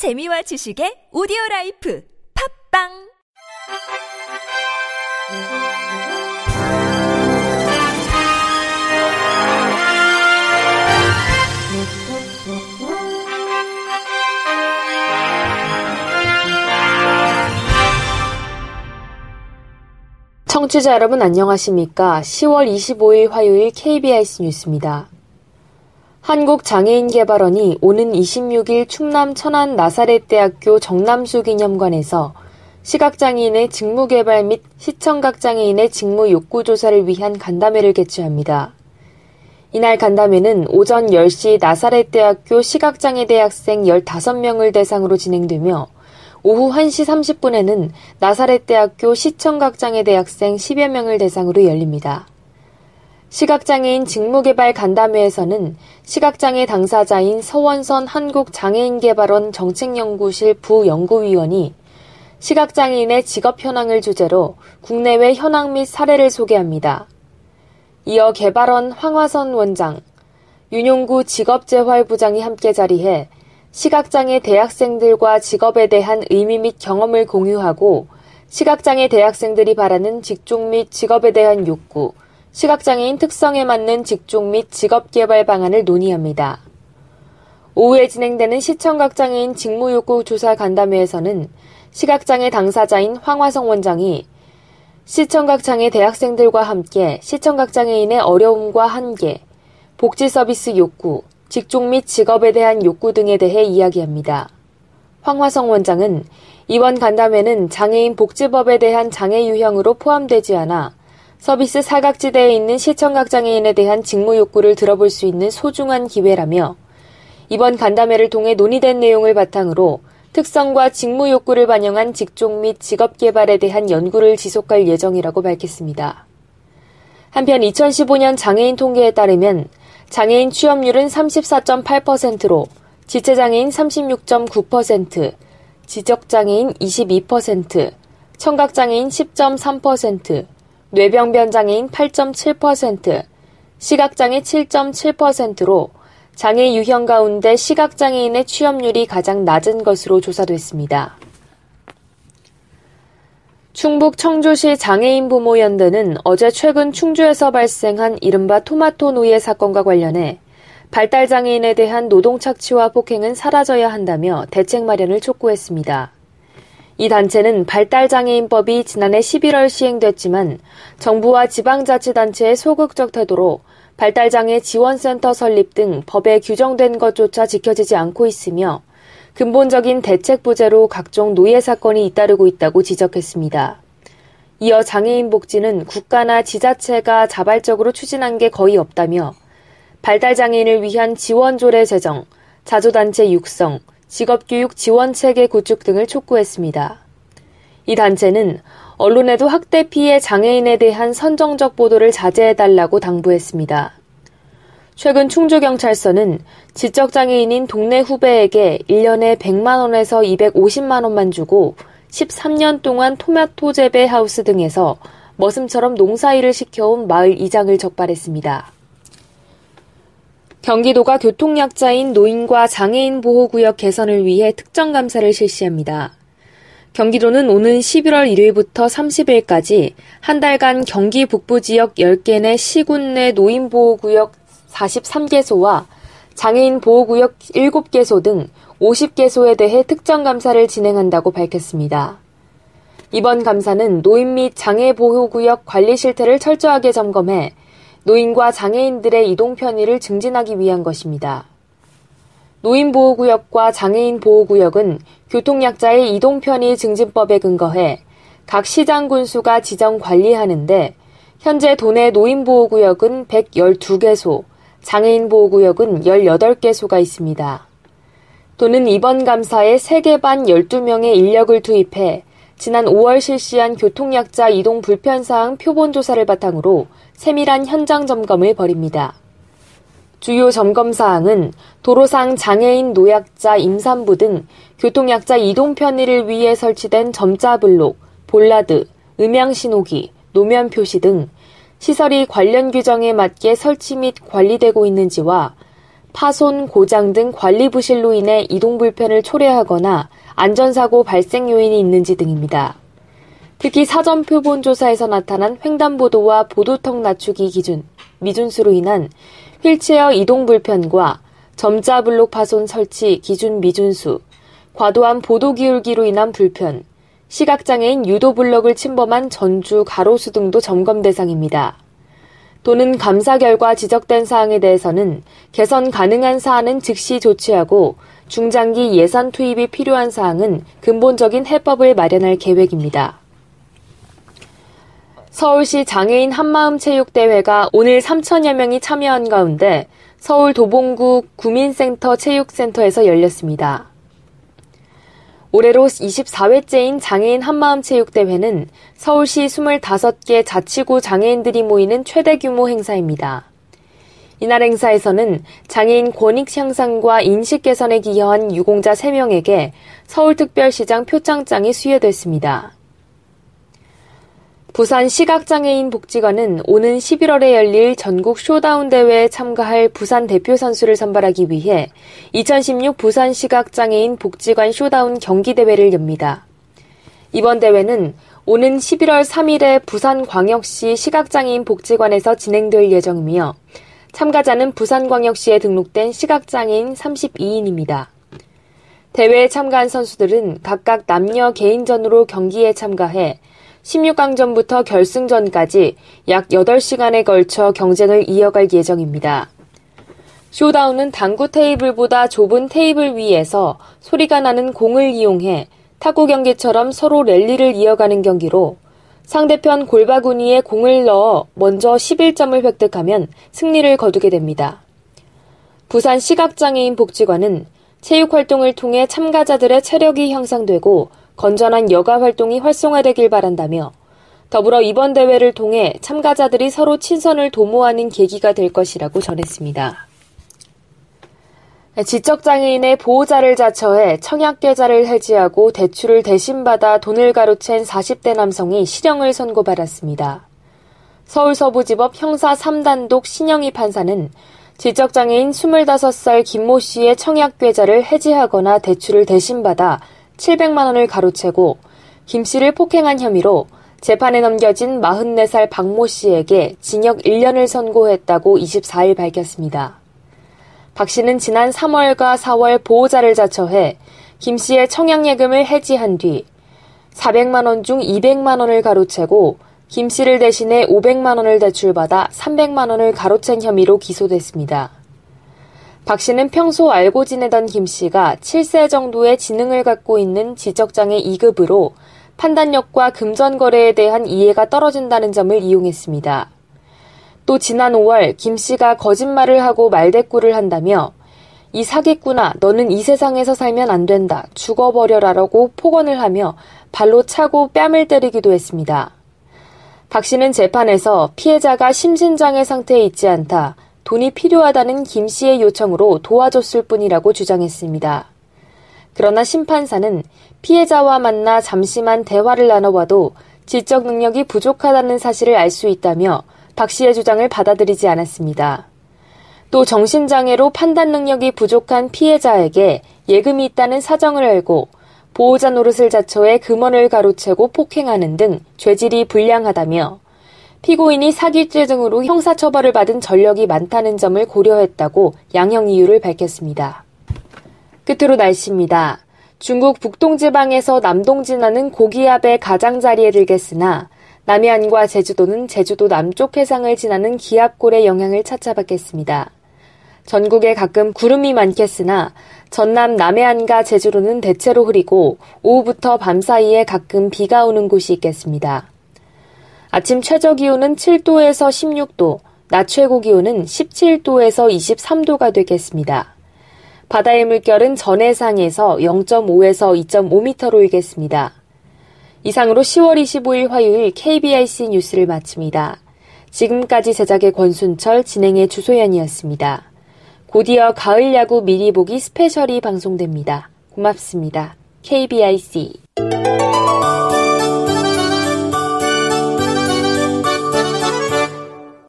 재미와 지식의 오디오 라이프 팝빵 청취자 여러분 안녕하십니까? 10월 25일 화요일 KBS 뉴스입니다. 한국장애인개발원이 오는 26일 충남 천안 나사렛대학교 정남수 기념관에서 시각장애인의 직무개발 및 시청각장애인의 직무 욕구 조사를 위한 간담회를 개최합니다. 이날 간담회는 오전 10시 나사렛대학교 시각장애 대 학생 15명을 대상으로 진행되며 오후 1시 30분에는 나사렛대학교 시청각장애 대학생 10여 명을 대상으로 열립니다. 시각장애인 직무개발 간담회에서는 시각장애 당사자인 서원선 한국장애인개발원 정책연구실 부연구위원이 시각장애인의 직업 현황을 주제로 국내외 현황 및 사례를 소개합니다. 이어 개발원 황화선 원장, 윤용구 직업재활부장이 함께 자리해 시각장애 대학생들과 직업에 대한 의미 및 경험을 공유하고 시각장애 대학생들이 바라는 직종 및 직업에 대한 욕구, 시각장애인 특성에 맞는 직종 및 직업 개발 방안을 논의합니다. 오후에 진행되는 시청각장애인 직무욕구 조사 간담회에서는 시각장애 당사자인 황화성 원장이 시청각장애 대학생들과 함께 시청각장애인의 어려움과 한계, 복지 서비스 욕구, 직종 및 직업에 대한 욕구 등에 대해 이야기합니다. 황화성 원장은 이번 간담회는 장애인 복지법에 대한 장애 유형으로 포함되지 않아 서비스 사각지대에 있는 시청각 장애인에 대한 직무 욕구를 들어볼 수 있는 소중한 기회라며 이번 간담회를 통해 논의된 내용을 바탕으로 특성과 직무 욕구를 반영한 직종 및 직업 개발에 대한 연구를 지속할 예정이라고 밝혔습니다. 한편 2015년 장애인 통계에 따르면 장애인 취업률은 34.8%로 지체장애인 36.9%, 지적장애인 22%, 청각장애인 10.3%, 뇌병변 장애인 8.7%, 시각장애 7.7%로 장애 유형 가운데 시각장애인의 취업률이 가장 낮은 것으로 조사됐습니다. 충북 청주시 장애인 부모 연대는 어제 최근 충주에서 발생한 이른바 토마토 노예 사건과 관련해 발달 장애인에 대한 노동 착취와 폭행은 사라져야 한다며 대책 마련을 촉구했습니다. 이 단체는 발달장애인법이 지난해 11월 시행됐지만 정부와 지방자치단체의 소극적 태도로 발달장애 지원센터 설립 등 법에 규정된 것조차 지켜지지 않고 있으며 근본적인 대책 부재로 각종 노예 사건이 잇따르고 있다고 지적했습니다. 이어 장애인 복지는 국가나 지자체가 자발적으로 추진한 게 거의 없다며 발달장애인을 위한 지원조례 제정, 자조단체 육성, 직업교육 지원 체계 구축 등을 촉구했습니다. 이 단체는 언론에도 학대 피해 장애인에 대한 선정적 보도를 자제해달라고 당부했습니다. 최근 충주경찰서는 지적장애인인 동네 후배에게 1년에 100만원에서 250만원만 주고 13년 동안 토마토 재배 하우스 등에서 머슴처럼 농사일을 시켜온 마을 이장을 적발했습니다. 경기도가 교통약자인 노인과 장애인 보호구역 개선을 위해 특정 감사를 실시합니다. 경기도는 오는 11월 1일부터 30일까지 한 달간 경기 북부 지역 10개 내 시군 내 노인보호구역 43개소와 장애인 보호구역 7개소 등 50개소에 대해 특정 감사를 진행한다고 밝혔습니다. 이번 감사는 노인 및 장애 보호구역 관리 실태를 철저하게 점검해 노인과 장애인들의 이동 편의를 증진하기 위한 것입니다. 노인보호구역과 장애인보호구역은 교통약자의 이동 편의 증진법에 근거해 각 시장 군수가 지정 관리하는데 현재 도내 노인보호구역은 112개소, 장애인보호구역은 18개소가 있습니다. 도는 이번 감사에 3개 반 12명의 인력을 투입해 지난 5월 실시한 교통약자 이동 불편사항 표본 조사를 바탕으로 세밀한 현장 점검을 벌입니다. 주요 점검 사항은 도로상 장애인 노약자 임산부 등 교통약자 이동 편의를 위해 설치된 점자 블록, 볼라드, 음향 신호기, 노면 표시 등 시설이 관련 규정에 맞게 설치 및 관리되고 있는지와 파손, 고장 등 관리 부실로 인해 이동 불편을 초래하거나 안전사고 발생 요인이 있는지 등입니다. 특히 사전 표본 조사에서 나타난 횡단보도와 보도턱 낮추기 기준, 미준수로 인한 휠체어 이동 불편과 점자 블록 파손 설치 기준 미준수, 과도한 보도 기울기로 인한 불편, 시각장애인 유도 블럭을 침범한 전주 가로수 등도 점검 대상입니다. 또는 감사 결과 지적된 사항에 대해서는 개선 가능한 사안은 즉시 조치하고 중장기 예산 투입이 필요한 사항은 근본적인 해법을 마련할 계획입니다. 서울시 장애인 한마음 체육대회가 오늘 3천여 명이 참여한 가운데 서울 도봉구 구민센터 체육센터에서 열렸습니다. 올해로 24회째인 장애인 한마음 체육대회는 서울시 25개 자치구 장애인들이 모이는 최대 규모 행사입니다. 이날 행사에서는 장애인 권익 향상과 인식 개선에 기여한 유공자 3명에게 서울특별시장 표창장이 수여됐습니다. 부산 시각장애인 복지관은 오는 11월에 열릴 전국 쇼다운 대회에 참가할 부산 대표 선수를 선발하기 위해 2016 부산 시각장애인 복지관 쇼다운 경기대회를 엽니다. 이번 대회는 오는 11월 3일에 부산광역시 시각장애인 복지관에서 진행될 예정이며 참가자는 부산광역시에 등록된 시각장애인 32인입니다. 대회에 참가한 선수들은 각각 남녀 개인전으로 경기에 참가해 16강전부터 결승전까지 약 8시간에 걸쳐 경쟁을 이어갈 예정입니다. 쇼다운은 당구 테이블보다 좁은 테이블 위에서 소리가 나는 공을 이용해 탁구 경기처럼 서로 랠리를 이어가는 경기로 상대편 골바구니에 공을 넣어 먼저 11점을 획득하면 승리를 거두게 됩니다. 부산 시각장애인 복지관은 체육 활동을 통해 참가자들의 체력이 향상되고 건전한 여가 활동이 활성화되길 바란다며 더불어 이번 대회를 통해 참가자들이 서로 친선을 도모하는 계기가 될 것이라고 전했습니다. 지적장애인의 보호자를 자처해 청약계좌를 해지하고 대출을 대신받아 돈을 가로챈 40대 남성이 실형을 선고받았습니다. 서울서부지법 형사 3단독 신영희 판사는 지적장애인 25살 김모 씨의 청약계좌를 해지하거나 대출을 대신받아 700만 원을 가로채고 김 씨를 폭행한 혐의로 재판에 넘겨진 44살 박모 씨에게 징역 1년을 선고했다고 24일 밝혔습니다. 박 씨는 지난 3월과 4월 보호자를 자처해 김 씨의 청약예금을 해지한 뒤 400만 원 중 200만 원을 가로채고 김 씨를 대신해 500만 원을 대출받아 300만 원을 가로챈 혐의로 기소됐습니다. 박 씨는 평소 알고 지내던 김 씨가 7세 정도의 지능을 갖고 있는 지적장애 2급으로 판단력과 금전 거래에 대한 이해가 떨어진다는 점을 이용했습니다. 또 지난 5월 김 씨가 거짓말을 하고 말대꾸를 한다며 이 사기꾼아 너는 이 세상에서 살면 안 된다 죽어버려라라고 폭언을 하며 발로 차고 뺨을 때리기도 했습니다. 박 씨는 재판에서 피해자가 심신장애 상태에 있지 않다. 돈이 필요하다는 김 씨의 요청으로 도와줬을 뿐이라고 주장했습니다. 그러나 심판사는 피해자와 만나 잠시만 대화를 나눠봐도 지적 능력이 부족하다는 사실을 알 수 있다며 박 씨의 주장을 받아들이지 않았습니다. 또 정신장애로 판단 능력이 부족한 피해자에게 예금이 있다는 사정을 알고 보호자 노릇을 자처해 금원을 가로채고 폭행하는 등 죄질이 불량하다며 피고인이 사기죄 등으로 형사처벌을 받은 전력이 많다는 점을 고려했다고 양형 이유를 밝혔습니다. 끝으로 날씨입니다. 중국 북동지방에서 남동진하는 고기압의 가장자리에 들겠으나 남해안과 제주도는 제주도 남쪽 해상을 지나는 기압골의 영향을 찾아받겠습니다. 전국에 가끔 구름이 많겠으나 전남 남해안과 제주도는 대체로 흐리고 오후부터 밤 사이에 가끔 비가 오는 곳이 있겠습니다. 아침 최저 기온은 7도에서 16도, 낮 최고 기온은 17도에서 23도가 되겠습니다. 바다의 물결은 전해상에서 0.5에서 2.5m로 일겠습니다. 이상으로 10월 25일 화요일 KBIC 뉴스를 마칩니다. 지금까지 제작의 권순철, 진행의 주소연이었습니다. 곧이어 가을 야구 미리 보기 스페셜이 방송됩니다. 고맙습니다. KBIC